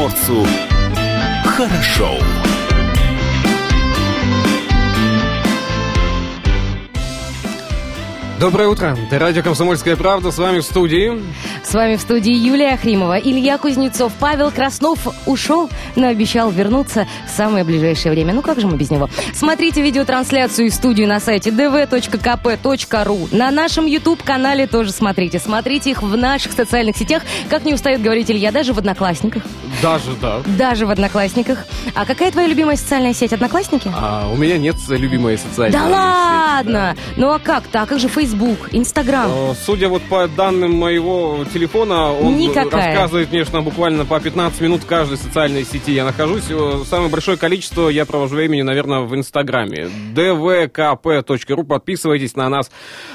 комсомольцу хорошо. Доброе утро. Это радио «Комсомольская правда». С вами в студии. С вами в студии Юлия Хримова. Илья Кузнецов. Павел Краснов ушел, но обещал вернуться в самое ближайшее время. Ну как же мы без него? Смотрите видеотрансляцию и студию на сайте dv.kp.ru. На нашем YouTube-канале тоже смотрите. Смотрите их в наших социальных сетях. Как не устает говорить Илья, даже в Одноклассниках. Даже, да. Даже в Одноклассниках. А какая твоя любимая социальная сеть? Одноклассники? А, у меня нет любимой социальной да сети. ладно! Да. Ну а как так? А как же Facebook, Instagram? Э, Судя вот по данным моего телефона, он Никакая. рассказывает мне, что буквально по 15 минут в каждой социальной сети я нахожусь. Э, Самое большое количество я провожу времени, наверное, в Инстаграме. dvkp.ru. Подписывайтесь на нас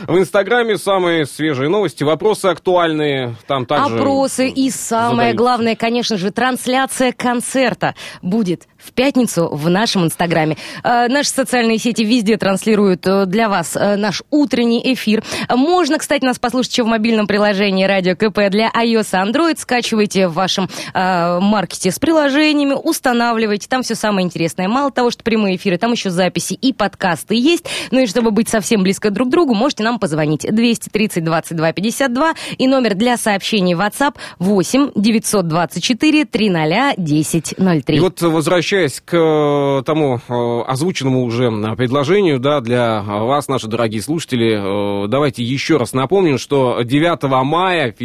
в Инстаграме. Самые свежие новости, вопросы актуальные. Там также Опросы и самое задают. главное, конечно же, трансляция концерта будет в пятницу в нашем инстаграме. Э, наши социальные сети везде транслируют э, для вас э, наш утренний эфир. Можно, кстати, нас послушать еще в мобильном приложении Радио КП для iOS и Android. Скачивайте в вашем маркете с приложениями, устанавливайте. Там все самое интересное. Мало того, что прямые эфиры, там еще записи и подкасты есть. Ну и чтобы быть совсем близко друг к другу, можете нам позвонить 230 22 52 и номер для сообщений WhatsApp 8 924 300 1003. И вот возвращаясь к э, тому э, озвученному уже э, предложению, да, для вас, наши дорогие слушатели, давайте еще раз напомним, что 9 мая в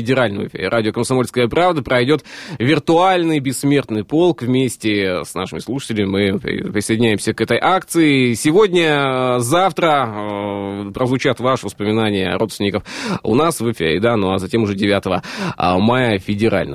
радио «Комсомольская правда» пройдет виртуальный бессмертный полк вместе с нашими слушателями. Мы при- присоединяемся к этой акции. Сегодня, завтра прозвучат ваши воспоминания родственников у нас в эфире, да, ну а затем уже 9 мая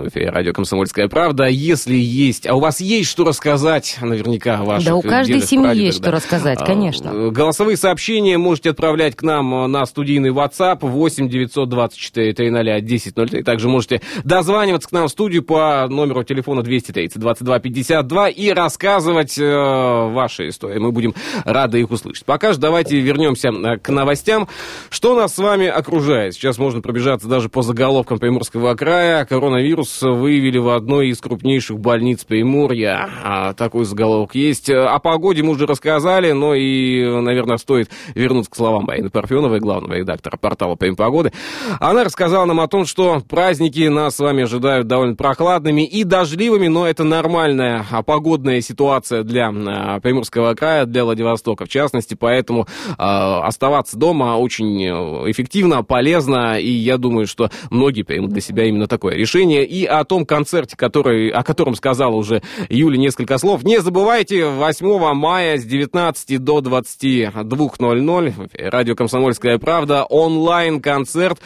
в эфире радио «Комсомольская правда». Если есть, а у вас есть что рассказать, наверняка, о ваших Да у каждой семьи прадедах, есть что рассказать, А, конечно. Голосовые сообщения можете отправлять к нам э, на студийный WhatsApp 8 924 300 1003. Также можете дозваниваться к нам в студию по номеру телефона 230 22 52 и рассказывать э, ваши истории. Мы будем рады их услышать. Пока же давайте вернемся э, к новостям. Что нас с вами окружает? Сейчас можно пробежаться даже по заголовкам Приморского края. Коронавирус выявили в одной из крупнейших больниц Приморья. А, такой заголовок есть. О погоде мы уже рассказали, но и, наверное, стоит вернуться к словам Марины Парфеновой, главного редактора портала «Прим погоды». Она рассказала нам о том, что праздники нас с вами ожидают довольно прохладными и дождливыми, но это нормальная а, погодная ситуация для а, Приморского края, для Владивостока в частности, поэтому а, оставаться дома очень э, эффективно, полезно, и я думаю, что многие примут для себя именно такое решение. И о том концерте, который, о котором сказала уже Юля несколько слов, не забывайте, 8 мая с 19 до 22.00 радио «Комсомольская правда» онлайн-концерт,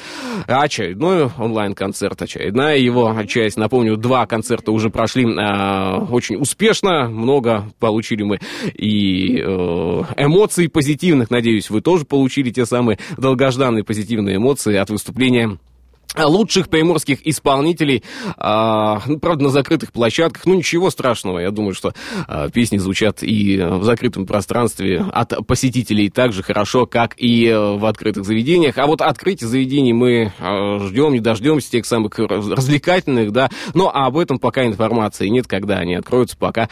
очередной онлайн-концерт, очередная его часть. Напомню, два концерта уже прошли а, очень успешно, много получили мы и э, эмоций позитивных, надеюсь, вы тоже получили те самые долгожданные позитивные эмоции от выступления лучших приморских исполнителей, а, ну, правда, на закрытых площадках. Ну, ничего страшного. Я думаю, что а, песни звучат и в закрытом пространстве от посетителей так же хорошо, как и э, в открытых заведениях. А вот открытие заведений мы а, ждем, не дождемся тех самых раз- развлекательных, да. Но об этом пока информации нет, когда они откроются, пока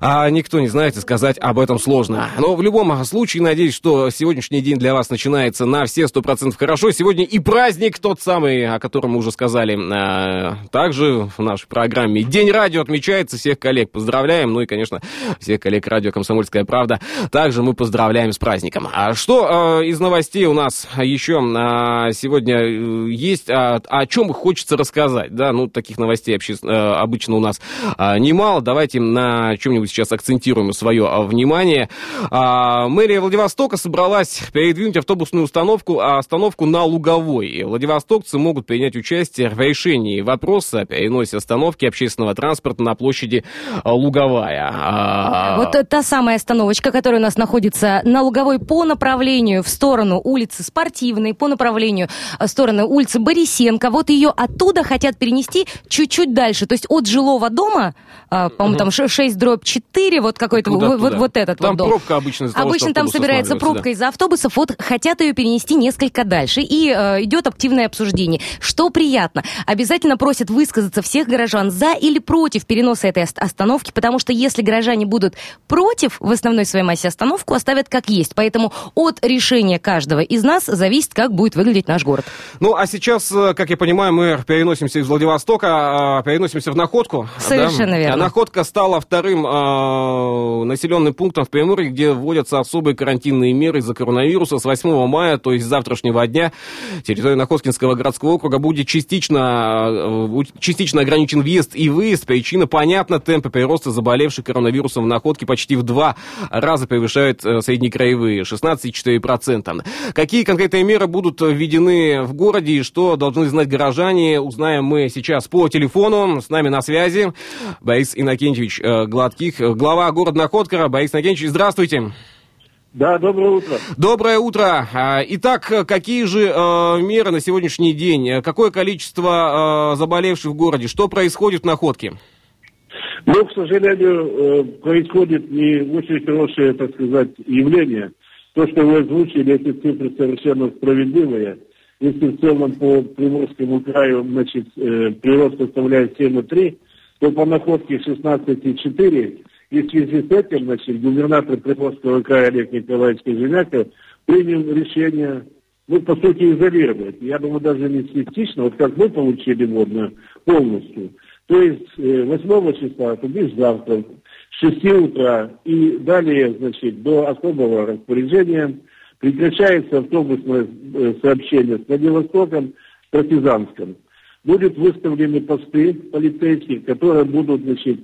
а, никто не знает, и сказать об этом сложно. Но в любом случае, надеюсь, что сегодняшний день для вас начинается на все сто процентов хорошо. Сегодня и праздник тот самый, о котором мы уже сказали. А, Также в нашей программе День радио отмечается. Всех коллег поздравляем. Ну и, конечно, всех коллег радио «Комсомольская правда» также мы поздравляем с праздником. А что а, из новостей у нас еще а, сегодня э, есть? А, О чем хочется рассказать? Да, ну, таких новостей вообще, э, обычно у нас немало. Давайте на чем-нибудь сейчас акцентируем свое внимание. А, Мэрия Владивостока собралась передвинуть автобусную установку, а, остановку на Луговой. Владивостокцы могут принять участие в решении вопроса о переносе остановки общественного транспорта на площади а, Луговая. А, Вот та самая остановочка, которая у нас находится на Луговой по направлению в сторону улицы Спортивной, по направлению э, в сторону улицы Борисенко. Вот ее оттуда хотят перенести чуть-чуть дальше. То есть от жилого дома, по-моему, там 6 дробь 4, вот какой-то, вот, вот, этот Там вот дом. пробка обычно из-за Обычно там собирается пробка из-за автобусов, вот хотят ее перенести несколько дальше. И э, идет активное обсуждение. Что приятно, обязательно просят высказаться всех горожан за или против переноса этой остановки, потому что если горожане будут против, в основной своей массе остановку оставят как есть. Поэтому от решения каждого из нас зависит, как будет выглядеть наш город. Ну, а сейчас, э, как я понимаю, мы переносимся из Владивостока, а, переносимся в Находку. Совершенно да? верно. Находка стала вторым э, населенным пунктом в Приморье, где вводятся особые карантинные меры из-за коронавируса. С 8 мая, то есть с завтрашнего дня, территория Находкинского городского округа будет частично, э, частично ограничен въезд и выезд. Причина понятна, темпы прироста заболевших коронавирусом в Находке почти в два раза превышают э, среднекраевые, 16,4%. Какие конкретные меры будут введены в городе и что должны знать горожане, узнаем мы сейчас по телефону. С нами на связи Борис Иннокентьевич э, Гладких, глава города Находка. Борис Иннокентьевич, здравствуйте. Да, доброе утро. Доброе утро. А, итак, какие же э, меры на сегодняшний день? Какое количество э, заболевших в городе? Что происходит в Находке? Ну, к сожалению, э, происходит не очень хорошее, так сказать, явление. То, что вы озвучили, эти цифры совершенно справедливые. Если в целом по Приморскому краю, значит, э, прирост составляет 7,3, то по находке 16,4 и в связи с этим, значит, губернатор Приморского края Олег Николаевич Кожемяков принял решение, ну, по сути, изолировать. Я думаю, даже не частично, вот как мы получили водно полностью. То есть 8 э, числа, то бишь завтра, с 6 утра и далее, значит, до особого распоряжения прекращается автобусное э, сообщение с Владивостоком, Партизанском будут выставлены посты полицейские, которые будут, значит,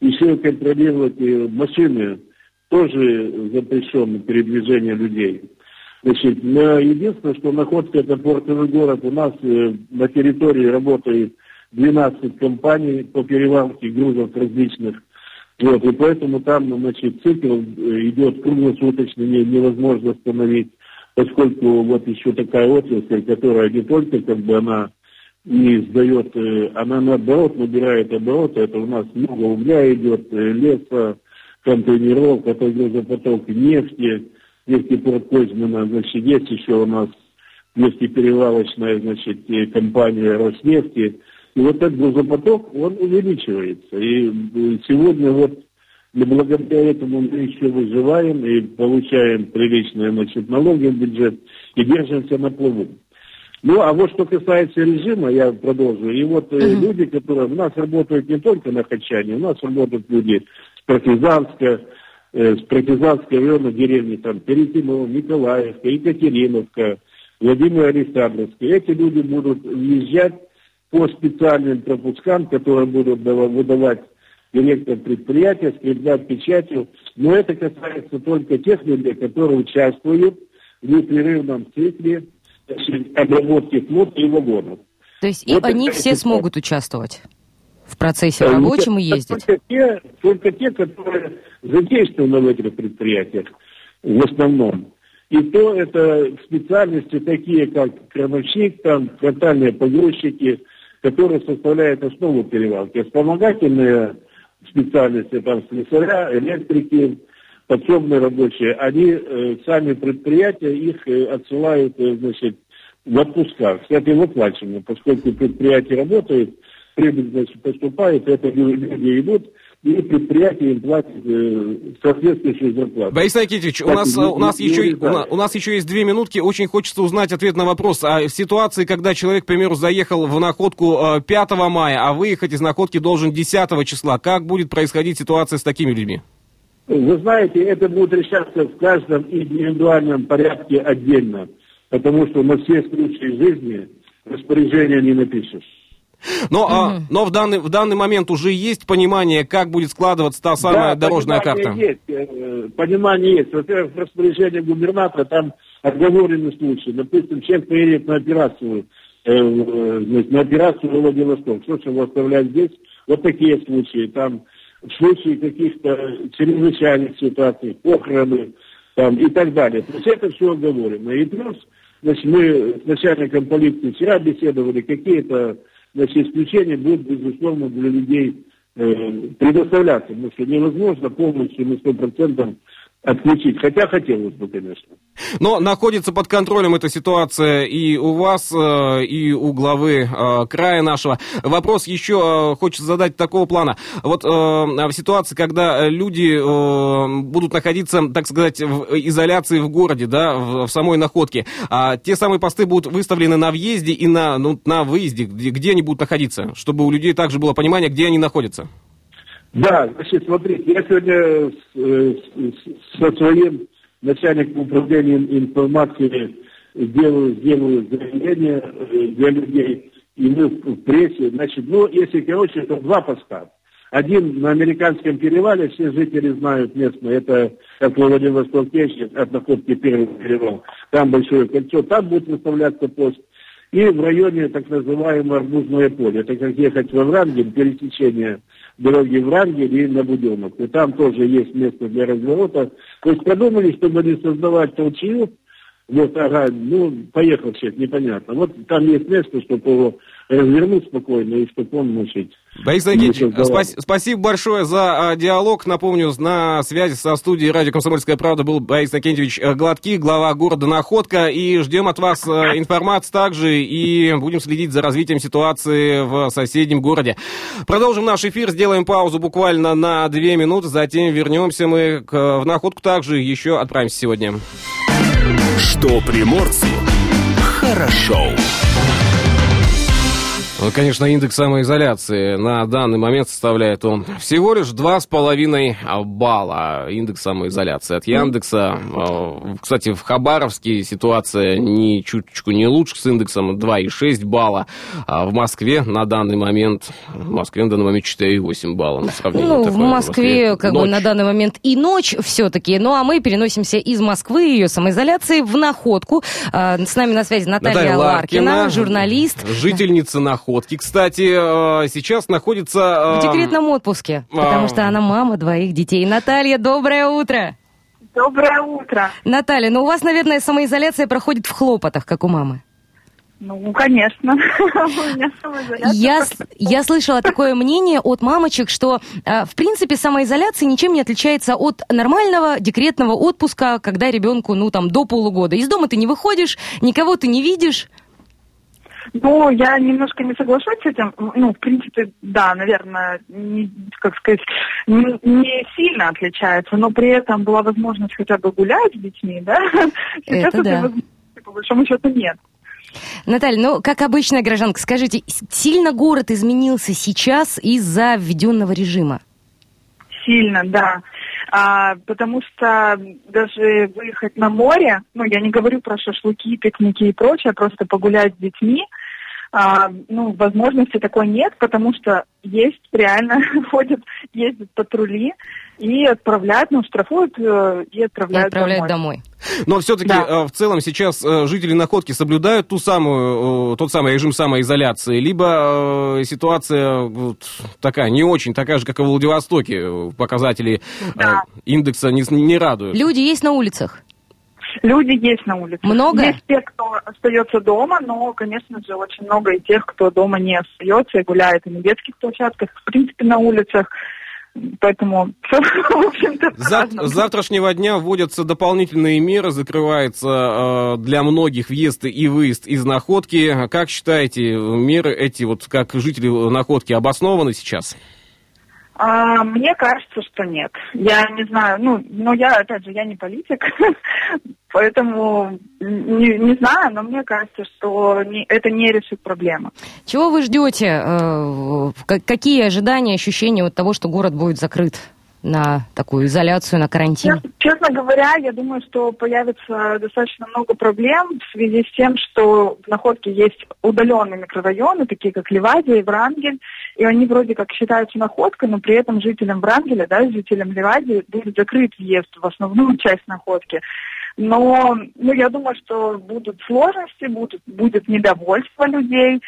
еще контролировать машины, тоже запрещенное передвижение людей. Значит, единственное, что находка это портовый город, у нас э, на территории работает 12 компаний по перевалке грузов различных. Вот, и поэтому там, значит, цикл э, идет круглосуточно, невозможно остановить, поскольку вот еще такая отрасль, которая не только как бы она и сдает, э, она наоборот набирает обороты, это у нас много угля идет, э, леса, контейнеров, это грузопоток нефти, нефтепорт Козьмина, значит, есть еще у нас нефтеперевалочная, значит, э, компания Роснефти, и вот этот грузопоток, он увеличивается, и сегодня вот благодаря этому мы еще выживаем и получаем приличные, значит, налоги в бюджет и держимся на плаву. Ну, а вот что касается режима, я продолжу. И вот mm-hmm. люди, которые у нас работают не только на Хачане, у нас работают люди с Партизанска, э, с Партизанской района деревни, там, Перетимов, Николаевка, Екатериновка, Владимир Александровский. Эти люди будут въезжать по специальным пропускам, которые будут выдавать директор предприятия, скреплять печатью. Но это касается только тех людей, которые участвуют в непрерывном цикле обработки флота и вагонов. То есть вот и они все ситуация. смогут участвовать в процессе э, рабочем и ездить? Только те, только те, которые задействованы в этих предприятиях в основном. И то это специальности такие, как крановщик, там, фронтальные погрузчики, которые составляют основу перевалки. Вспомогательные специальности, там, слесаря, электрики, подсобные рабочие, они э, сами предприятия их э, отсылают, э, значит, в отпусках. Кстати, выплачиваем, поскольку предприятие работает, прибыль, значит, поступает, это люди идут, и предприятие им платит э, соответствующую зарплату. Борис Никитич, у нас, у, нас еще, у, нас, у нас еще есть две минутки. Очень хочется узнать ответ на вопрос. А в ситуации, когда человек, к примеру, заехал в находку 5 мая, а выехать из находки должен 10 числа, как будет происходить ситуация с такими людьми? Вы знаете, это будет решаться в каждом индивидуальном порядке отдельно, потому что на все случаи жизни распоряжения не напишешь. Но, угу. а, но в, данный, в данный момент уже есть понимание, как будет складываться та самая да, дорожная карта? Есть, э, понимание есть. Во-первых, в распоряжении губернатора там отговоренный случай. Допустим, человек поедет на операцию, э, э, на операцию в Владивосток. Что же его оставлять здесь? Вот такие случаи. Там в случае каких-то чрезвычайных ситуаций, похороны там, и так далее. То есть это все оговорено. И плюс, значит, мы с начальником полиции вчера беседовали, какие-то значит, исключения будут, безусловно, для людей э, предоставляться, потому что невозможно полностью на 100% отключить. Хотя хотелось бы, конечно. Но находится под контролем эта ситуация и у вас, э, и у главы э, края нашего. Вопрос еще э, хочется задать такого плана. Вот в ситуации, когда люди будут находиться, так сказать, в изоляции в городе, да, в самой находке, а те самые посты будут выставлены на въезде и на, ну, на выезде, где, где они будут находиться, чтобы у людей также было понимание, где они находятся. Да, значит, смотрите, я сегодня со своим начальником управления информации делаю, делаю заявление э, для людей, и мы в прессе, значит, ну, если короче, это два поста. Один на американском перевале, все жители знают местно, это как Владивосток от находки первого перевал. Там большое кольцо, там будет выставляться пост. И в районе так называемое арбузное поле. Это как ехать во Врангель, пересечение дороги Врангель и на Буденок. И там тоже есть место для разворота. То есть подумали, чтобы не создавать толчью, вот, ага, ну, поехал человек, непонятно. Вот там есть место, чтобы его развернуть спокойно и чтобы он мучить. Борис Никитич, спас, спасибо большое за а, диалог. Напомню, на связи со студией радио «Комсомольская правда» был Борис Накентьевич э, Гладкий, глава города Находка. И ждем от вас а, информации также и будем следить за развитием ситуации в соседнем городе. Продолжим наш эфир, сделаем паузу буквально на две минуты, затем вернемся мы к, в Находку также еще отправимся сегодня. Что приморцу хорошо. Ну, конечно, индекс самоизоляции на данный момент составляет он всего лишь 2,5 балла. Индекс самоизоляции от Яндекса. А, кстати, в Хабаровске ситуация ни чуточку не лучше с индексом 2,6 балла. А в Москве на данный момент, в Москве на данный момент 4,8 балла на сравнение. Ну, в Москве как ночь. бы на данный момент и ночь все-таки. Ну, а мы переносимся из Москвы, ее самоизоляции, в Находку. А, с нами на связи Наталья, Наталья Ларкина, Ларкина, журналист. Жительница Находки находки, кстати, э, сейчас находится... Э, В декретном отпуске, потому что она мама двоих детей. Наталья, доброе утро! Доброе утро. Наталья, ну у вас, наверное, самоизоляция проходит в хлопотах, как у мамы. Ну, конечно. я, я слышала такое мнение от мамочек, что, э, в принципе, самоизоляция ничем не отличается от нормального декретного отпуска, когда ребенку, ну, там, до полугода. Из дома ты не выходишь, никого ты не видишь. Ну, я немножко не соглашусь с этим. Ну, в принципе, да, наверное, не, как сказать, не, не сильно отличается, но при этом была возможность хотя бы гулять с детьми, да? Сейчас Это да. по большому счету нет. Наталья, ну, как обычная гражданка, скажите, сильно город изменился сейчас из-за введенного режима? Сильно, да а, потому что даже выехать на море, ну, я не говорю про шашлыки, пикники и прочее, просто погулять с детьми, а, ну, возможности такой нет, потому что есть, реально ходят, ездят патрули и отправляют, ну, штрафуют э, и отправляют, и отправляют домой. домой. Но все-таки да. Э, в целом сейчас э, жители Находки соблюдают ту самую, тот самый режим самоизоляции, либо ситуация вот такая, не очень такая же, как и в Владивостоке, показатели да. индекса не, не радуют. Люди есть на улицах? Люди есть на улице. Много? Есть те, кто остается дома, но, конечно же, очень много и тех, кто дома не остается и гуляет и на детских площадках, в принципе, на улицах. Поэтому все, в общем-то, Зав- С завтрашнего дня вводятся дополнительные меры, закрывается э, для многих въезд и выезд из Находки. Как считаете, меры эти, вот как жители Находки, обоснованы сейчас? А, мне кажется, что нет. Я не знаю, ну, но я, опять же, я не политик, поэтому не, не знаю, но мне кажется, что не, это не решит проблему. Чего вы ждете? Э, какие ожидания, ощущения от того, что город будет закрыт? на такую изоляцию, на карантин? Честно, честно говоря, я думаю, что появится достаточно много проблем в связи с тем, что в Находке есть удаленные микрорайоны, такие как Ливадия и Врангель, и они вроде как считаются находкой, но при этом жителям Врангеля, да, жителям Ливадии будет закрыт въезд в основную часть Находки. Но ну, я думаю, что будут сложности, будут, будет недовольство людей,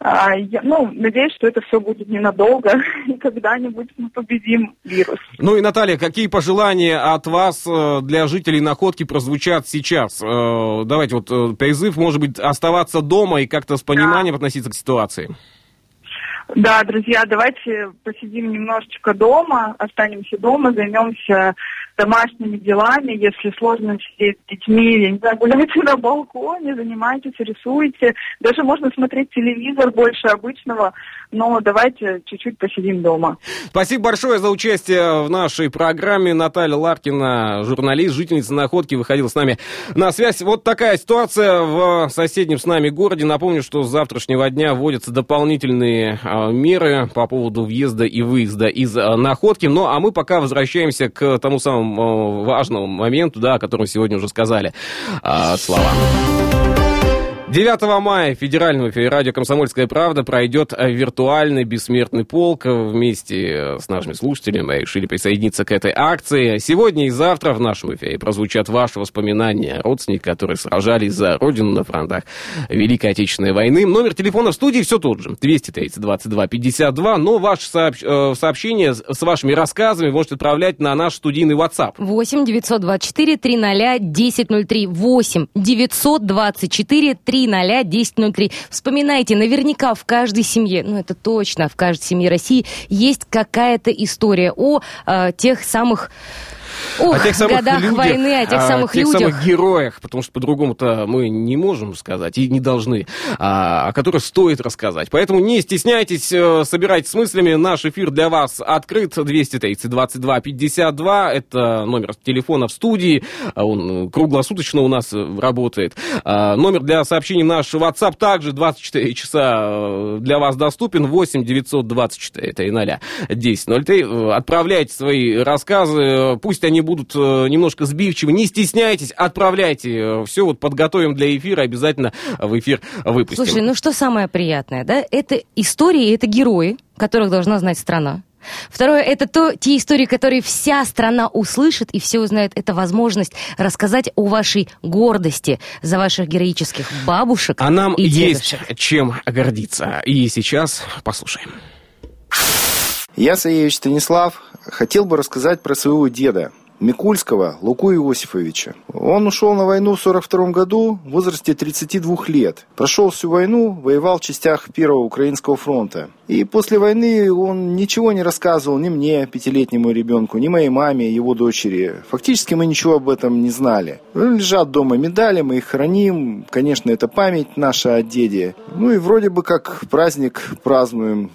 а, я, ну, надеюсь, что это все будет ненадолго, и когда-нибудь мы победим вирус. Ну и, Наталья, какие пожелания от вас э, для жителей Находки прозвучат сейчас? Э, давайте вот э, призыв, может быть, оставаться дома и как-то с пониманием да. относиться к ситуации. Да, друзья, давайте посидим немножечко дома, останемся дома, займемся домашними делами, если сложно сидеть с детьми, я не знаю, гуляйте на балконе, занимайтесь, рисуйте. Даже можно смотреть телевизор больше обычного, но давайте чуть-чуть посидим дома. Спасибо большое за участие в нашей программе. Наталья Ларкина, журналист, жительница Находки, выходила с нами на связь. Вот такая ситуация в соседнем с нами городе. Напомню, что с завтрашнего дня вводятся дополнительные а, меры по поводу въезда и выезда из а, Находки. Ну, а мы пока возвращаемся к тому самому а, важному моменту, да, о котором сегодня уже сказали слова. 9 мая в радио «Комсомольская правда» пройдет виртуальный бессмертный полк. Вместе с нашими слушателями мы решили присоединиться к этой акции. Сегодня и завтра в нашем эфире прозвучат ваши воспоминания о родственниках, которые сражались за родину на фронтах Великой Отечественной войны. Номер телефона в студии все тот же. 230 22 52. Но ваши сообщ... Э, сообщения с вашими рассказами можете отправлять на наш студийный WhatsApp. 8 924 300 1003. 8 924 300 300 1003. Вспоминайте, наверняка в каждой семье, ну это точно, в каждой семье России есть какая-то история о э, тех самых Ух, о тех самых годах людях, войны, о тех самых о тех людях. самых героях, потому что по-другому-то мы не можем сказать и не должны, а, о которых стоит рассказать. Поэтому не стесняйтесь, э, собирайте с мыслями. Наш эфир для вас открыт 230 22 52. Это номер телефона в студии. А он круглосуточно у нас работает. А, номер для сообщений наш WhatsApp также 24 часа э, для вас доступен. 8 924, это и 0 10 03. Отправляйте свои рассказы, пусть они будут э, немножко сбивчивы, не стесняйтесь, отправляйте. Э, Все вот подготовим для эфира, обязательно в эфир выпустим. Слушай, ну что самое приятное, да? Это истории, это герои, которых должна знать страна. Второе, это то, те истории, которые вся страна услышит, и все узнают. Это возможность рассказать о вашей гордости за ваших героических бабушек А нам и есть чем гордиться. И сейчас послушаем. Я, Саевич Станислав, хотел бы рассказать про своего деда, Микульского Луку Иосифовича. Он ушел на войну в 42 году в возрасте 32 лет. Прошел всю войну, воевал в частях Первого Украинского фронта. И после войны он ничего не рассказывал ни мне, пятилетнему ребенку, ни моей маме, его дочери. Фактически мы ничего об этом не знали. Лежат дома медали, мы их храним. Конечно, это память наша о деде. Ну и вроде бы как праздник празднуем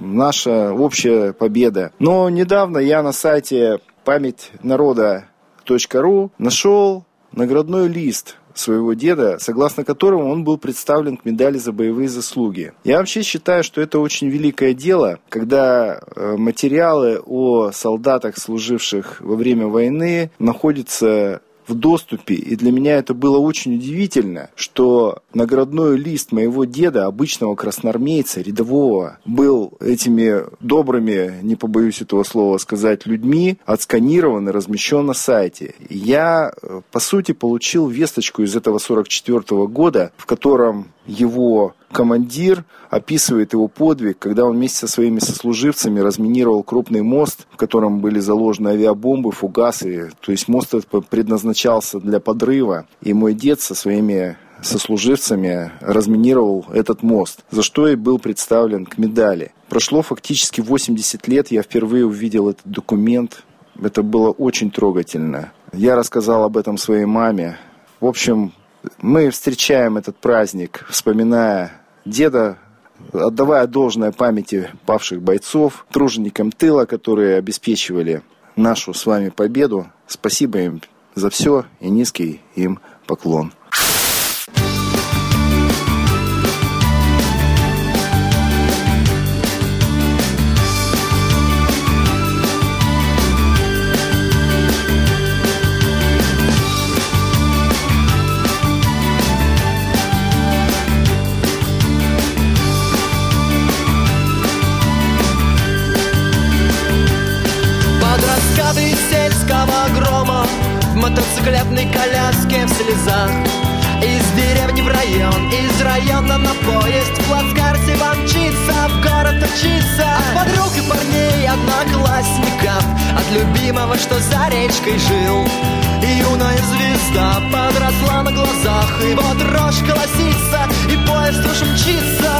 наша общая победа. Но недавно я на сайте память народа.ру нашел наградной лист своего деда, согласно которому он был представлен к медали за боевые заслуги. Я вообще считаю, что это очень великое дело, когда э, материалы о солдатах, служивших во время войны, находятся в доступе. И для меня это было очень удивительно, что наградной лист моего деда, обычного красноармейца, рядового, был этими добрыми, не побоюсь этого слова сказать, людьми отсканирован и размещен на сайте. Я, э, по сути, получил весточку из этого 44 -го года, в котором его командир описывает его подвиг, когда он вместе со своими сослуживцами разминировал крупный мост, в котором были заложены авиабомбы, фугасы. То есть мост предназначался для подрыва. И мой дед со своими сослуживцами разминировал этот мост, за что и был представлен к медали. Прошло фактически 80 лет, я впервые увидел этот документ. Это было очень трогательно. Я рассказал об этом своей маме. В общем, мы встречаем этот праздник, вспоминая деда, отдавая должное памяти павших бойцов, труженикам тыла, которые обеспечивали нашу с вами победу. Спасибо им за все и низкий им поклон. что за речкой жил. Юная звезда подросла на глазах и вот дрожь колосится и поезд уж мчится.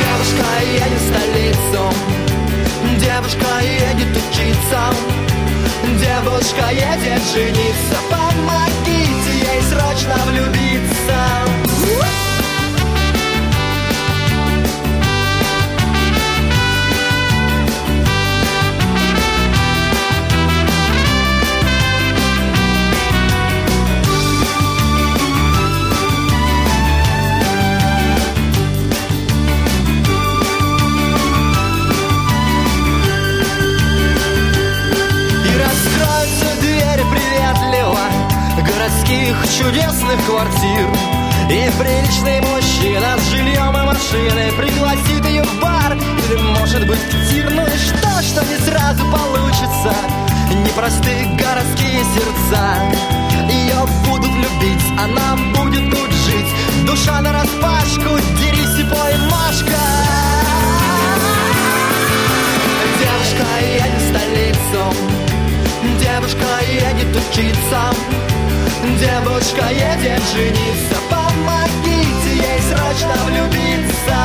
Девушка едет в столицу Девушка едет учиться. Девушка едет жениться Помогите ей срочно влюбиться. Городских чудесных квартир. И приличный мужчина с жильем и машиной Пригласит ее в бар. Или, может быть, в тир. Ну и что, что не сразу получится? Непростые городские сердца. Ее будут любить, она будет тут жить. Душа на распашку, дерись и пой, Машка Девушка едет в столицу. Девушка едет учиться Девушка едет жениться. Помогите ей срочно влюбиться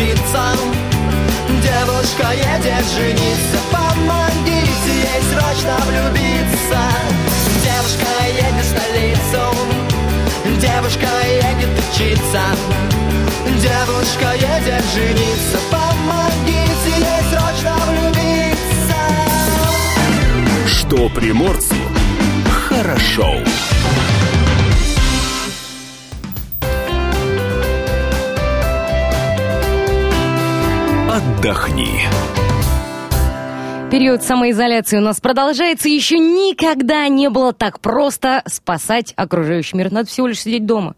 едет учиться. Девушка едет жениться. Помогите ей срочно влюбиться. Девушка едет в столицу Девушка едет учиться Девушка едет жениться. Помогите ей срочно влюбиться. Что приморцу хорошо. Отдохни. Период самоизоляции у нас продолжается. Еще никогда не было так просто спасать окружающий мир. Надо всего лишь сидеть дома.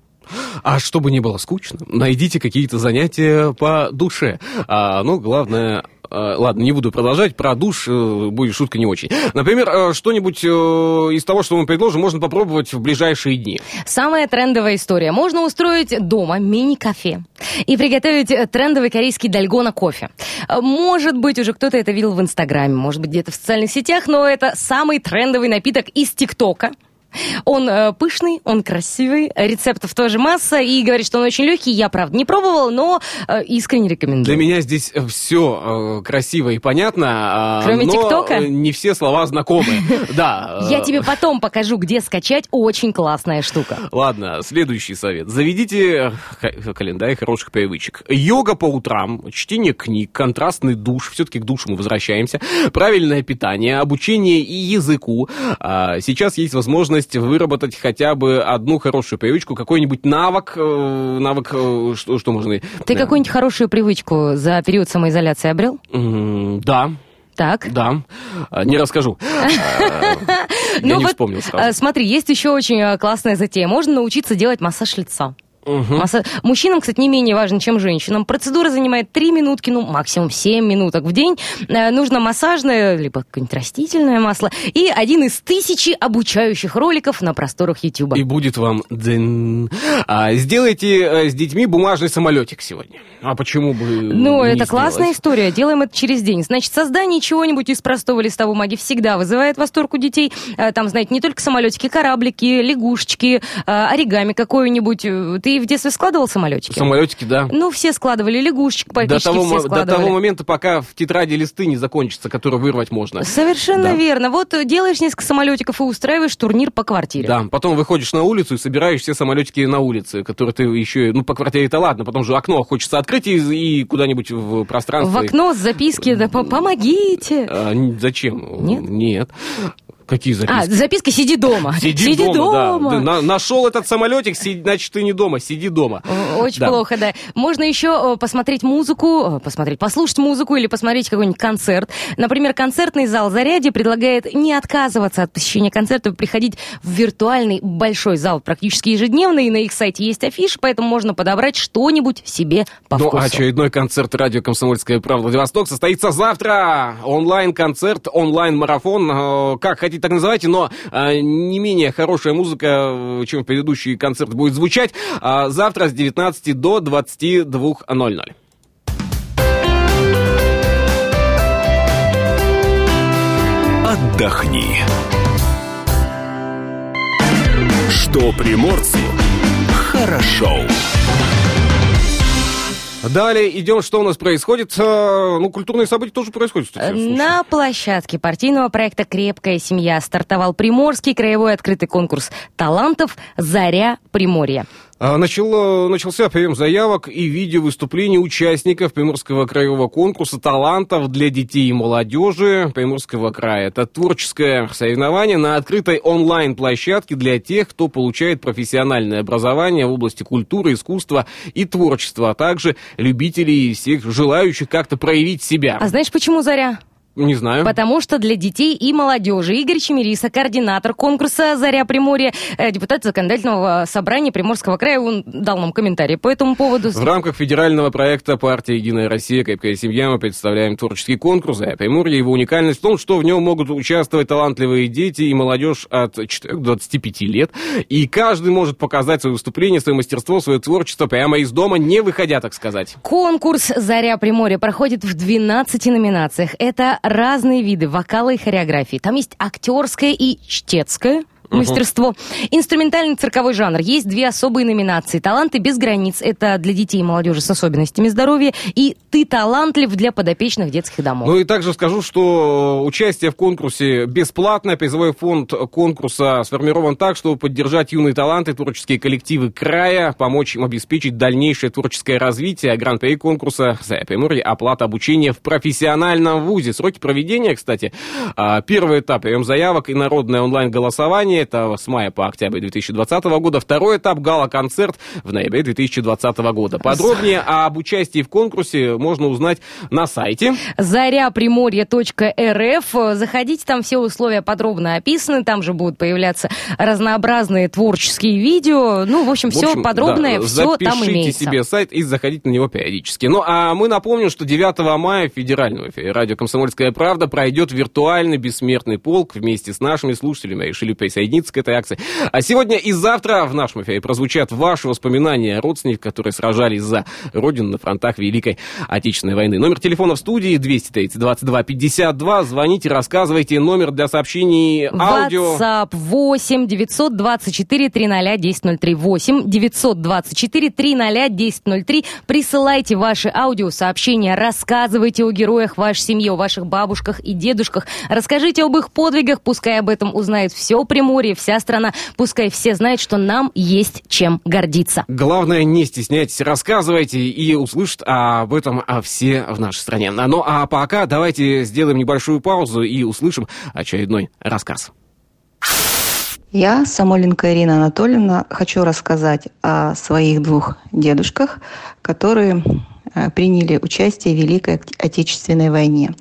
А чтобы не было скучно, найдите какие-то занятия по душе. А, ну, главное... а, Ладно, не буду продолжать. Про душ э, будет шутка не очень. Например, э, что-нибудь э, из того, что мы предложим, можно попробовать в ближайшие дни. Самая трендовая история. Можно устроить дома мини-кафе и приготовить э, трендовый корейский дальгона кофе. Э, Может быть, уже кто-то это видел в Инстаграме, может быть, где-то в социальных сетях, но это самый трендовый напиток из ТикТока. Он э, пышный, он красивый, рецептов тоже масса, и говорит, что он очень легкий. Я, правда, не пробовала, но э, искренне рекомендую. Для меня здесь все красиво и понятно, а, Кроме но ТикТока? э, не все слова знакомы. Да. Я э, тебе потом покажу, где скачать. Очень классная штука. Ладно, следующий совет. Заведите календарь хороших привычек. Йога по утрам, чтение книг, контрастный душ, все-таки к душу мы возвращаемся, правильное питание, обучение и языку. А, Сейчас есть возможность выработать хотя бы одну хорошую привычку, какой-нибудь навык, э, навык, э, что, что можно... Ты э, какую-нибудь хорошую привычку за период самоизоляции обрел? Да, Так. да, А, не расскажу. А, Я Ну не вспомнил сразу. Смотри, есть еще очень классная затея. Можно научиться делать массаж лица. Мгм. Масса- Мужчинам, кстати, не менее важно, чем женщинам. Процедура занимает 3 минутки, ну, максимум 7 минуток в день. Э, Нужно массажное, либо какое-нибудь растительное масло. И один из тысячи обучающих роликов на просторах YouTube. И будет вам дзен. А, сделайте э, с детьми бумажный самолетик сегодня. А почему бы Ну, это классная сделать? история. Делаем это через день. Значит, создание чего-нибудь из простого листа бумаги всегда вызывает восторг у детей. Э, Там, знаете, не только самолетики, кораблики, лягушечки, э, оригами какое-нибудь. Э, Ты в детстве складывал самолетики? Самолетики, да. Ну, все складывали лягушечек, До практически того, все мо- до складывали. того момента, пока в тетради листы не закончатся, которые вырвать можно. Совершенно Да. верно. Вот э, делаешь несколько самолетиков и устраиваешь турнир по квартире. Да, потом выходишь на улицу и собираешь все самолетики на улице, которые ты еще, ну, по квартире-то ладно, потом же окно хочется открыть и, и куда-нибудь в пространство. В окно с записки, да, по- помогите. А, зачем? Нет? Нет. Какие записки? А, записка «Сиди дома». Сиди, дома, да. дома. Ты на- нашел этот самолетик, си- значит, ты не дома, сиди дома. Очень Да. плохо, да. Можно еще э, посмотреть музыку, э, посмотреть, послушать музыку или посмотреть какой-нибудь концерт. Например, концертный зал «Зарядье» предлагает не отказываться от посещения концерта, приходить в виртуальный большой зал практически ежедневно, и на их сайте есть афиши, поэтому можно подобрать что-нибудь себе по Ну, вкусу. а очередной концерт радио «Комсомольская правда» Владивосток состоится завтра. Онлайн-концерт, онлайн-марафон. Э, Как хотите так называйте, но а, не менее хорошая музыка, э, чем предыдущий концерт будет звучать а, завтра с 19 до 22.00. Отдохни. Что приморцу хорошо. Далее идем, что у нас происходит. Э, Ну, культурные события тоже происходят. кстати, слушай. На площадке партийного проекта «Крепкая семья» стартовал Приморский краевой открытый конкурс талантов «Заря Приморья». А, Начало, начался прием заявок и видео выступлений участников Приморского краевого конкурса талантов для детей и молодежи Приморского края. Это творческое соревнование на открытой онлайн-площадке для тех, кто получает профессиональное образование в области культуры, искусства и творчества, а также любителей и всех желающих как-то проявить себя. А знаешь, почему «Заря»? Не знаю. Потому что для детей и молодежи Игорь Чемериса, координатор конкурса «Заря Приморья», э, депутат законодательного собрания Приморского края, он дал нам комментарий по этому поводу. В рамках федерального проекта партии «Единая Россия. Крепкая семья» мы представляем творческий конкурс «Заря Приморья». Его уникальность в том, что в нем могут участвовать талантливые дети и молодежь от 4 до 25 лет. И каждый может показать свое выступление, свое мастерство, свое творчество прямо из дома, не выходя, так сказать. Конкурс «Заря Приморья» проходит в 12 номинациях. Это разные виды вокала и хореографии. Там есть актерское и чтецкое мастерство. Инструментальный цирковой жанр. Есть две особые номинации. «Таланты без границ» — это для детей и молодежи с особенностями здоровья. И «Ты талантлив» для подопечных детских домов. Ну и также скажу, что участие в конкурсе бесплатное. Призовой фонд конкурса сформирован так, чтобы поддержать юные таланты, творческие коллективы края, помочь им обеспечить дальнейшее творческое развитие. Гран-при конкурса «За Приморье» оплата обучения в профессиональном вузе. Сроки проведения, кстати, а, первый этап прием заявок и народное онлайн-голосование. Это с мая по октябрь 2020 года. Второй этап гала-концерт в ноябре 2020 года. Подробнее об участии в конкурсе можно узнать на сайте. заряприморье.рф. Заходите, там все условия подробно описаны, там же будут появляться разнообразные творческие видео. Ну, в общем, В все общем, подробное, да, все там запишите имеется. себе сайт и заходите на него периодически. Ну, а мы напомним, что 9 мая в федеральном эфире радио «Комсомольская правда» пройдет виртуальный бессмертный полк вместе с нашими слушателями. Решили присоединиться к этой акции. А сегодня и завтра в нашем эфире прозвучат ваши воспоминания о родственниках, которые сражались за Родину на фронтах Великой Отечественной войны. Номер телефона в студии 230 22 52. Звоните, рассказывайте. Номер для сообщений аудио. WhatsApp 8 924 300 1003 8 924 300 1003. Присылайте ваши аудиосообщения, рассказывайте о героях вашей семьи, о ваших бабушках и дедушках. Расскажите об их подвигах, пускай об этом узнает все Приморье, вся страна. Пускай все знают, что нам есть чем гордиться. Главное, не стесняйтесь, рассказывайте и услышат об этом а, все в нашей стране. Ну а пока давайте сделаем небольшую паузу и услышим очередной рассказ. Я, Самоленко Ирина Анатольевна, хочу рассказать о своих двух дедушках, которые приняли участие в Великой От- Отечественной войне.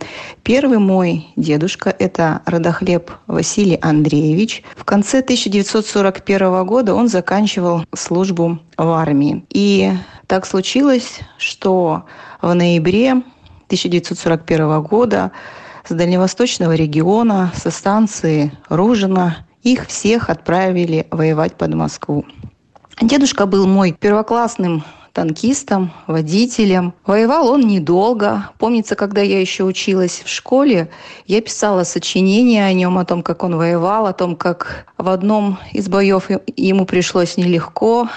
Первый мой дедушка – это Родохлеб Василий Андреевич. В конце 1941 года он заканчивал службу в армии. И так случилось, что в ноябре 1941 года с дальневосточного региона, со станции Ружина, их всех отправили воевать под Москву. Дедушка был мой первоклассным танкистом, водителем. Воевал он недолго. Помнится, когда я еще училась в школе, я писала сочинение о нем, о том, как он воевал, о том, как в одном из боев ему пришлось нелегко.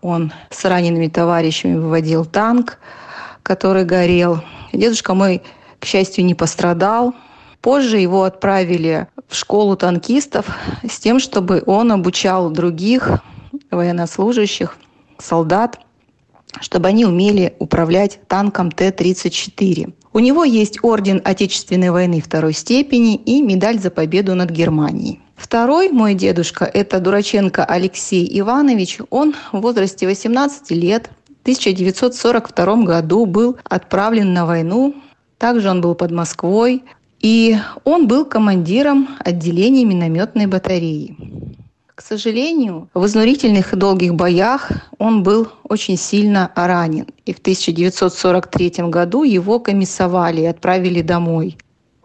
Он с ранеными товарищами выводил танк, который горел. Дедушка мой, к счастью, не пострадал. Позже его отправили в школу танкистов с тем, чтобы он обучал других военнослужащих, солдат, чтобы они умели управлять танком Т-34. У него есть орден Отечественной войны второй степени и медаль за победу над Германией. Второй мой дедушка – это Дураченко Алексей Иванович. Он в возрасте 18 лет в 1942 году был отправлен на войну. Также он был под Москвой. И он был командиром отделения минометной батареи. К сожалению, в изнурительных и долгих боях он был очень сильно ранен. И в 1943 году его комиссовали и отправили домой.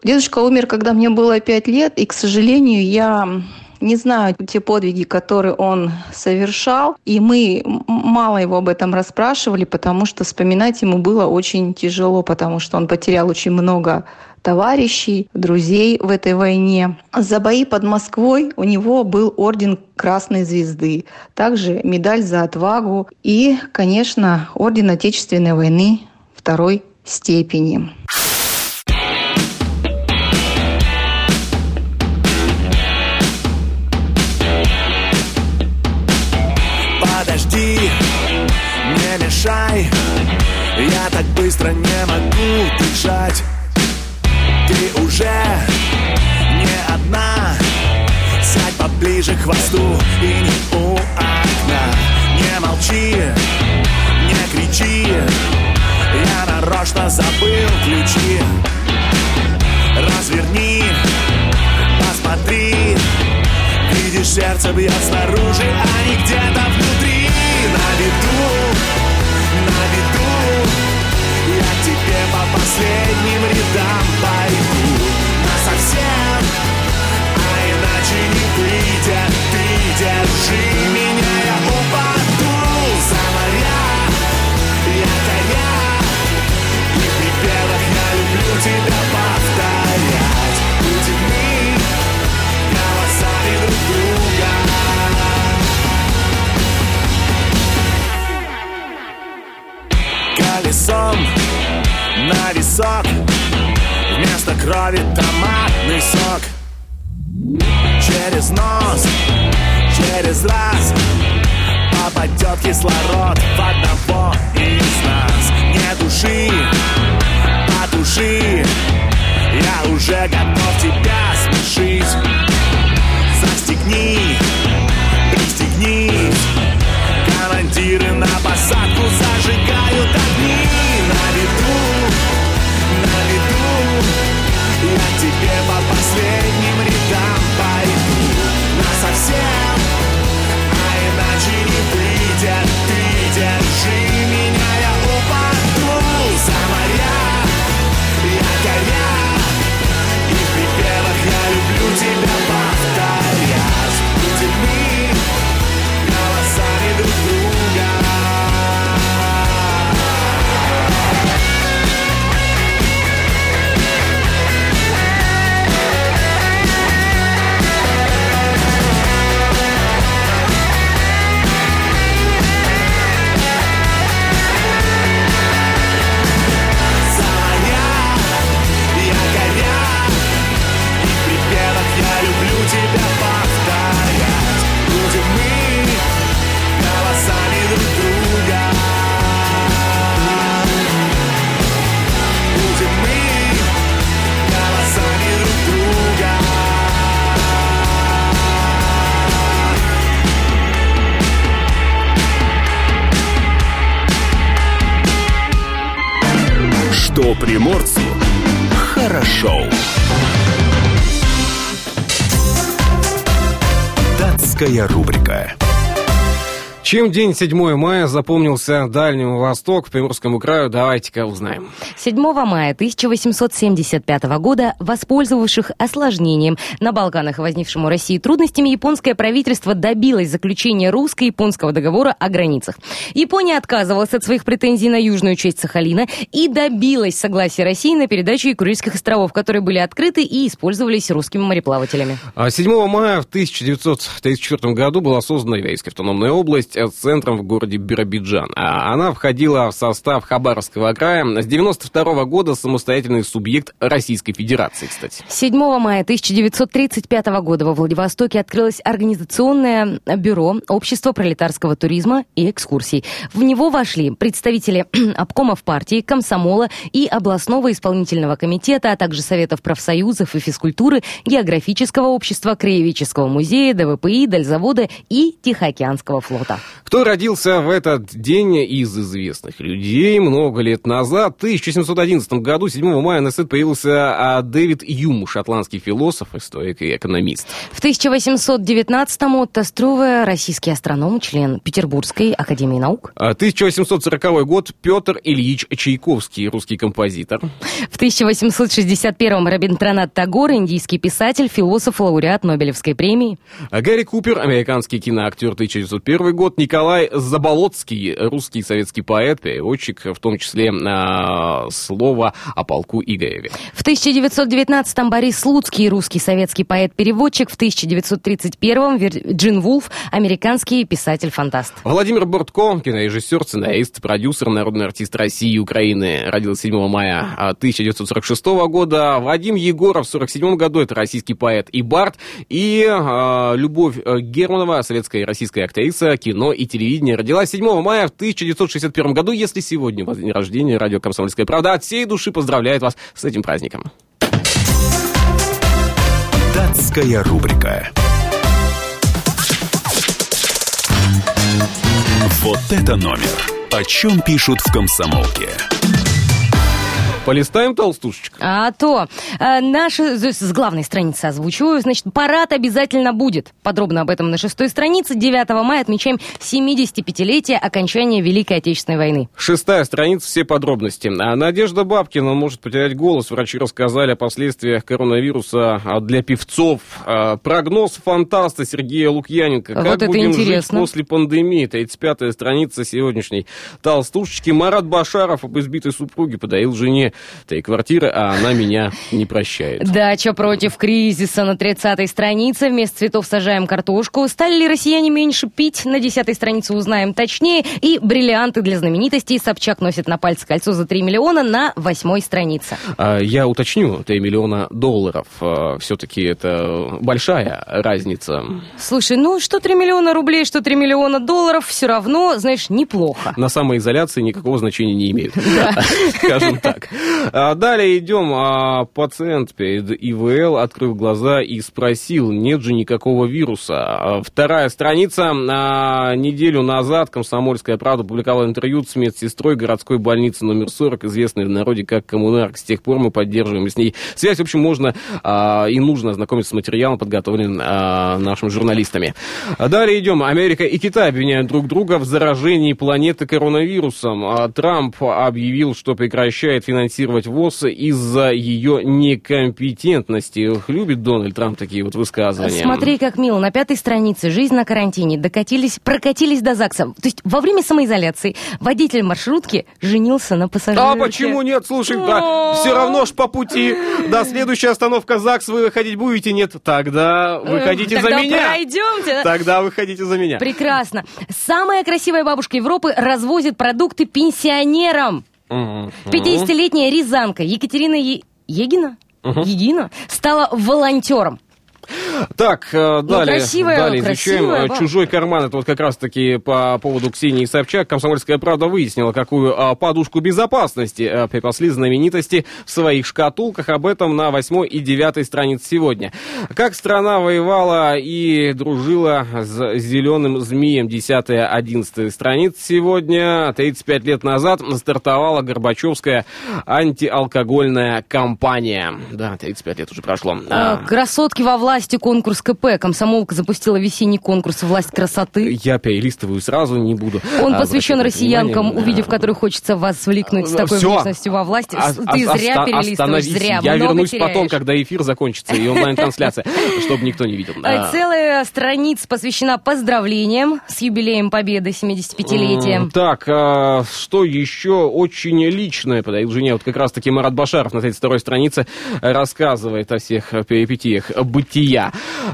Дедушка умер, когда мне было пять лет, и, к сожалению, я не знаю те подвиги, которые он совершал, и мы мало его об этом расспрашивали, потому что вспоминать ему было очень тяжело, потому что он потерял очень много товарищей, друзей в этой войне. За бои под Москвой у него был орден Красной Звезды, также медаль за отвагу и, конечно, орден Отечественной войны второй степени. Быстро не могу дышать ты уже не одна. Сядь поближе к хвосту и не у окна. Не молчи, не кричи. Я нарочно забыл ключи. Разверни, посмотри. Видишь, сердце бьет снаружи, а не где-то внутри. На виду, тебе по последним рядам пойду. На совсем, а иначе не выйдет Ты держи меня, я упаду. За моря Якоря И в припевах я люблю тебя повторять. Будем мы голосами друг друга. Колесом на висок. Вместо крови томатный сок. Через нос, через раз. Попадет кислород в одного из нас. Не души, потуши Я уже готов тебя смешить. Застегни, пристегнись. Командиры на посадку зажигают приморцу хорошо. Датская рубрика. Чем день 7 мая запомнился Дальнему Востоку, Приморскому краю, давайте-ка узнаем. 7 мая 1875 года, воспользовавших осложнением на Балканах возникшим у России трудностями, японское правительство добилось заключения русско-японского договора о границах. Япония отказывалась от своих претензий на южную часть Сахалина и добилась согласия России на передачу Курильских островов, которые были открыты и использовались русскими мореплавателями. А 7 мая в 1934 году была создана Еврейская автономная область центром в городе Биробиджан. А Она входила в состав Хабаровского края. С 92 года самостоятельный субъект Российской Федерации, кстати. 7 мая 1935 года во Владивостоке открылось организационное бюро Общества пролетарского туризма и экскурсий. В него вошли представители обкомов партии, комсомола и областного исполнительного комитета, а также советов профсоюзов и физкультуры, географического общества, краеведческого музея, ДВПИ, Дальзавода и Тихоокеанского флота. Кто родился в этот день из известных людей много лет назад? В 1711 году, 7 мая, на свет появился а, Дэвид Юм, шотландский философ, историк и экономист. В 1819-му Отто Струве, российский астроном, член Петербургской академии наук. А, 1840 год, Петр Ильич Чайковский, русский композитор. В 1861-м Рабиндранат Тагор, индийский писатель, философ, лауреат Нобелевской премии. А Гарри Купер, американский киноактер, 1901 год, Николай Заболоцкий, русский советский поэт, переводчик, в том числе э, слово о полку Игореве. В 1919-м Борис Слуцкий, русский советский поэт-переводчик, в 1931-м Вирджин Вулф, американский писатель-фантаст. Владимир Бортко, кинорежиссер, сценарист, продюсер, народный артист России и Украины, родился 7 мая 1946 года. Вадим Егоров в 1947 году, это российский поэт и бард. И э, Любовь Германова, советская и российская актриса, кино и телевидение, родилась 7 мая в 1961 году. Если сегодня у вас день рождения, радио «Комсомольская правда» от всей души поздравляет вас с этим праздником. Датская рубрика. Вот это номер. О чем пишут в «Комсомолке». Полистаем толстушечка. А то. Э, наши, с главной страницы озвучиваю. Значит, парад обязательно будет. Подробно об этом на шестой странице. 9 мая отмечаем 75-летие окончания Великой Отечественной войны. Шестая страница, все подробности. А Надежда Бабкина может потерять голос. Врачи рассказали о последствиях коронавируса а, для певцов. А, Прогноз фантаста Сергея Лукьяненко. Как Вот это будем интересно. жить после пандемии? 35-я страница сегодняшней толстушечки. Марат Башаров об избитой супруге подарил жене этой квартиры, а она меня не прощает. Дача против кризиса на 30-й странице. Вместо цветов сажаем картошку. Стали ли россияне меньше пить? На 10-й странице узнаем точнее. И бриллианты для знаменитостей. Собчак носит на пальце кольцо за 3 миллиона на 8 странице. А, Я уточню, 3 миллиона долларов. Все-таки это большая разница. Слушай, ну что 3 миллиона рублей, что 3 миллиона долларов, все равно, знаешь, неплохо. На самоизоляции никакого значения не имеют. Скажем так. А, Далее идем. А, Пациент перед ИВЛ открыл глаза и спросил, нет же никакого вируса. А, Вторая страница. А, Неделю назад «Комсомольская правда» публиковала интервью с медсестрой городской больницы номер 40, известной в народе как «Коммунарк». С тех пор мы поддерживаем с ней связь. В общем, можно а, и нужно ознакомиться с материалом, подготовленным а, нашими журналистами. А Далее идем. Америка и Китай обвиняют друг друга в заражении планеты коронавирусом. Трамп объявил, что прекращает финансировать ВОЗ из-за ее некомпетентности. Любит Дональд Трамп такие вот высказывания. Смотри, как мило. На пятой странице «Жизнь на карантине» докатились, прокатились до ЗАГСа. То есть во время самоизоляции водитель маршрутки женился на пассажирке. А почему нет? Слушай, да, все равно ж по пути. Да, следующая остановка ЗАГС, вы выходить будете? Нет. Тогда выходите Тогда за меня. пройдемте. Тогда выходите за меня. Прекрасно. Самая красивая бабушка Европы развозит продукты пенсионерам. Мгм. 50-летняя рязанка Екатерина Е- Егина? Егина стала волонтером. Так, э, далее, красивая, далее изучаем красивая э, чужой карман. Это вот как раз-таки по поводу Ксении Собчак. Комсомольская правда выяснила, какую а, подушку безопасности припасли знаменитости в своих шкатулках. Об этом на 8 и 9 странице сегодня. Как страна воевала и дружила с зеленым змеем. 10-11 страниц сегодня. 35 лет назад стартовала Горбачевская антиалкогольная кампания. Да, 35 лет уже прошло. Красотки во власти конкурс КП. Комсомолка запустила весенний конкурс «Власть красоты». Я перелистываю сразу, не буду. Он а, посвящен россиянкам, внимание. увидев которых хочется вас свлекнуть с такой Всё. внешностью во власти. А- Ты а- зря перелистываешь, зря. Я вернусь теряешь. потом, когда эфир закончится и онлайн-трансляция, чтобы никто не видел. А. Целая страница посвящена поздравлениям с юбилеем Победы, 75-летия. М, Так, а, что еще очень личное подарил жене? Вот как раз-таки Марат Башаров на 32-й странице рассказывает о всех перипетиях бытия.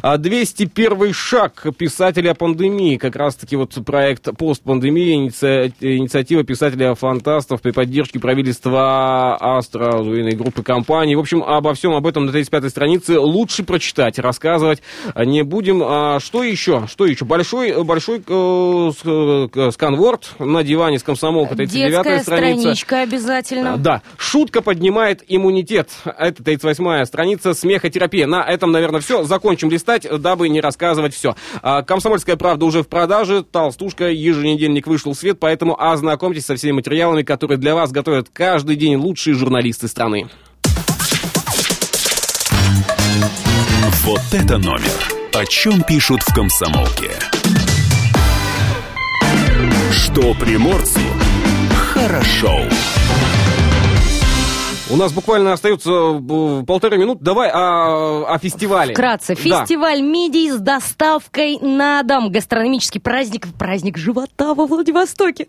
А, 201 шаг писателя о пандемии. Как раз-таки вот проект «Постпандемия», иници- инициатива писателя-фантастов при поддержке правительства Астра, военной группы компаний. В общем, обо всем об этом на 35-й странице лучше прочитать, рассказывать не будем. А что еще? Что еще? Большой, большой э, э, сканворд на диване с комсомолкой, 39-я Детская страница. страничка обязательно. Да, шутка поднимает иммунитет. Это 38-я страница смехотерапия. На этом, наверное, все. Закончим закончим листать, дабы не рассказывать все. А, «Комсомольская правда» уже в продаже, «Толстушка», еженедельник вышел в свет, поэтому ознакомьтесь со всеми материалами, которые для вас готовят каждый день лучшие журналисты страны. Вот это номер. О чем пишут в «Комсомолке». Что приморцу хорошо. У нас буквально остается э, полторы минуты. Давай о, о фестивале. Вкратце. Да. Фестиваль мидий с доставкой на дом. Гастрономический праздник, праздник живота во Владивостоке.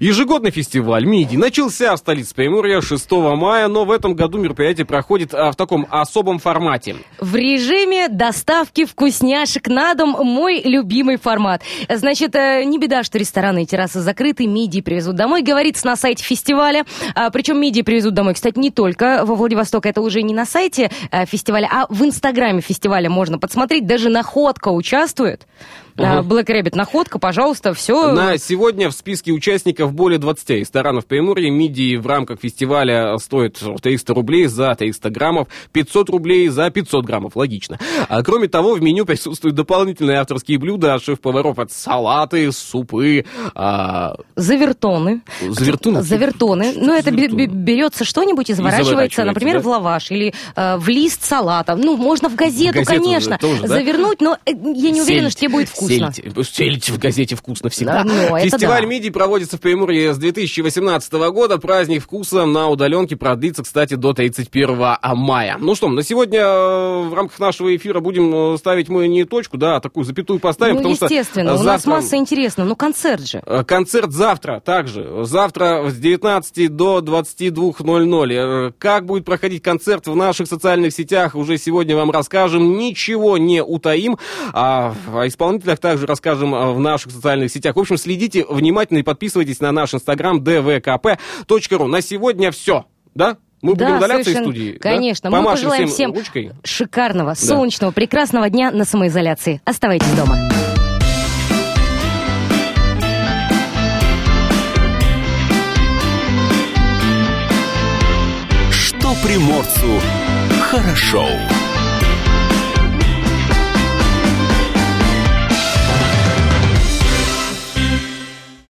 Ежегодный фестиваль МИДИ начался в столице Приморья 6 мая, но в этом году мероприятие проходит а, в таком особом формате. В режиме доставки вкусняшек на дом мой любимый формат. Значит, э, не беда, что рестораны и террасы закрыты, мидии привезут домой, говорится на сайте фестиваля. А, причем мидии привезут домой, кстати, не только во Владивосток, это уже не на сайте э, фестиваля, а в инстаграме фестиваля можно подсмотреть, даже находка участвует. Black Rabbit находка, пожалуйста, все. На сегодня в списке участников более 20 ресторанов Приморья. Мидии в рамках фестиваля стоят 300 рублей за 300 граммов, 500 рублей за 500 граммов, логично. А кроме того, в меню присутствуют дополнительные авторские блюда от шеф-поваров, от салаты, супы, а... Завертоны. Завертоны? Завертоны. Ну, это бе- берется что-нибудь и заворачивается, заворачивается, например, да? в лаваш или э, в лист салата. Ну, можно в газету, В газету конечно, тоже, да? завернуть, но э, я не уверена, Сельдь. что тебе будет вкусно. Сельдь. Сельдь в газете вкусно всегда. Да, Фестиваль да. мидий проводится в Приморье с 2018 года. Праздник вкуса на удаленке продлится, кстати, до 31 мая. Ну что, на сегодня э, в рамках нашего эфира будем э, ставить мы не точку, да, а такую запятую поставим, Ну, потому что естественно, у нас завтра- масса интересного. Ну, концерт же. Э, Концерт завтра также. Завтра с 19 до 22.00. Э, Как будет проходить концерт в наших социальных сетях, уже сегодня вам расскажем. Ничего не утаим. А о исполнителях также расскажем э, в наших социальных сетях. В общем, следите внимательно и подписывайтесь на наш инстаграм dvkp.ru. На сегодня все. Да? Мы будем да, удаляться из совершенно- студии? да? Конечно. Мы Помашем пожелаем всем ручкой. шикарного, солнечного, прекрасного дня на самоизоляции. Оставайтесь дома. Что приморцу хорошо.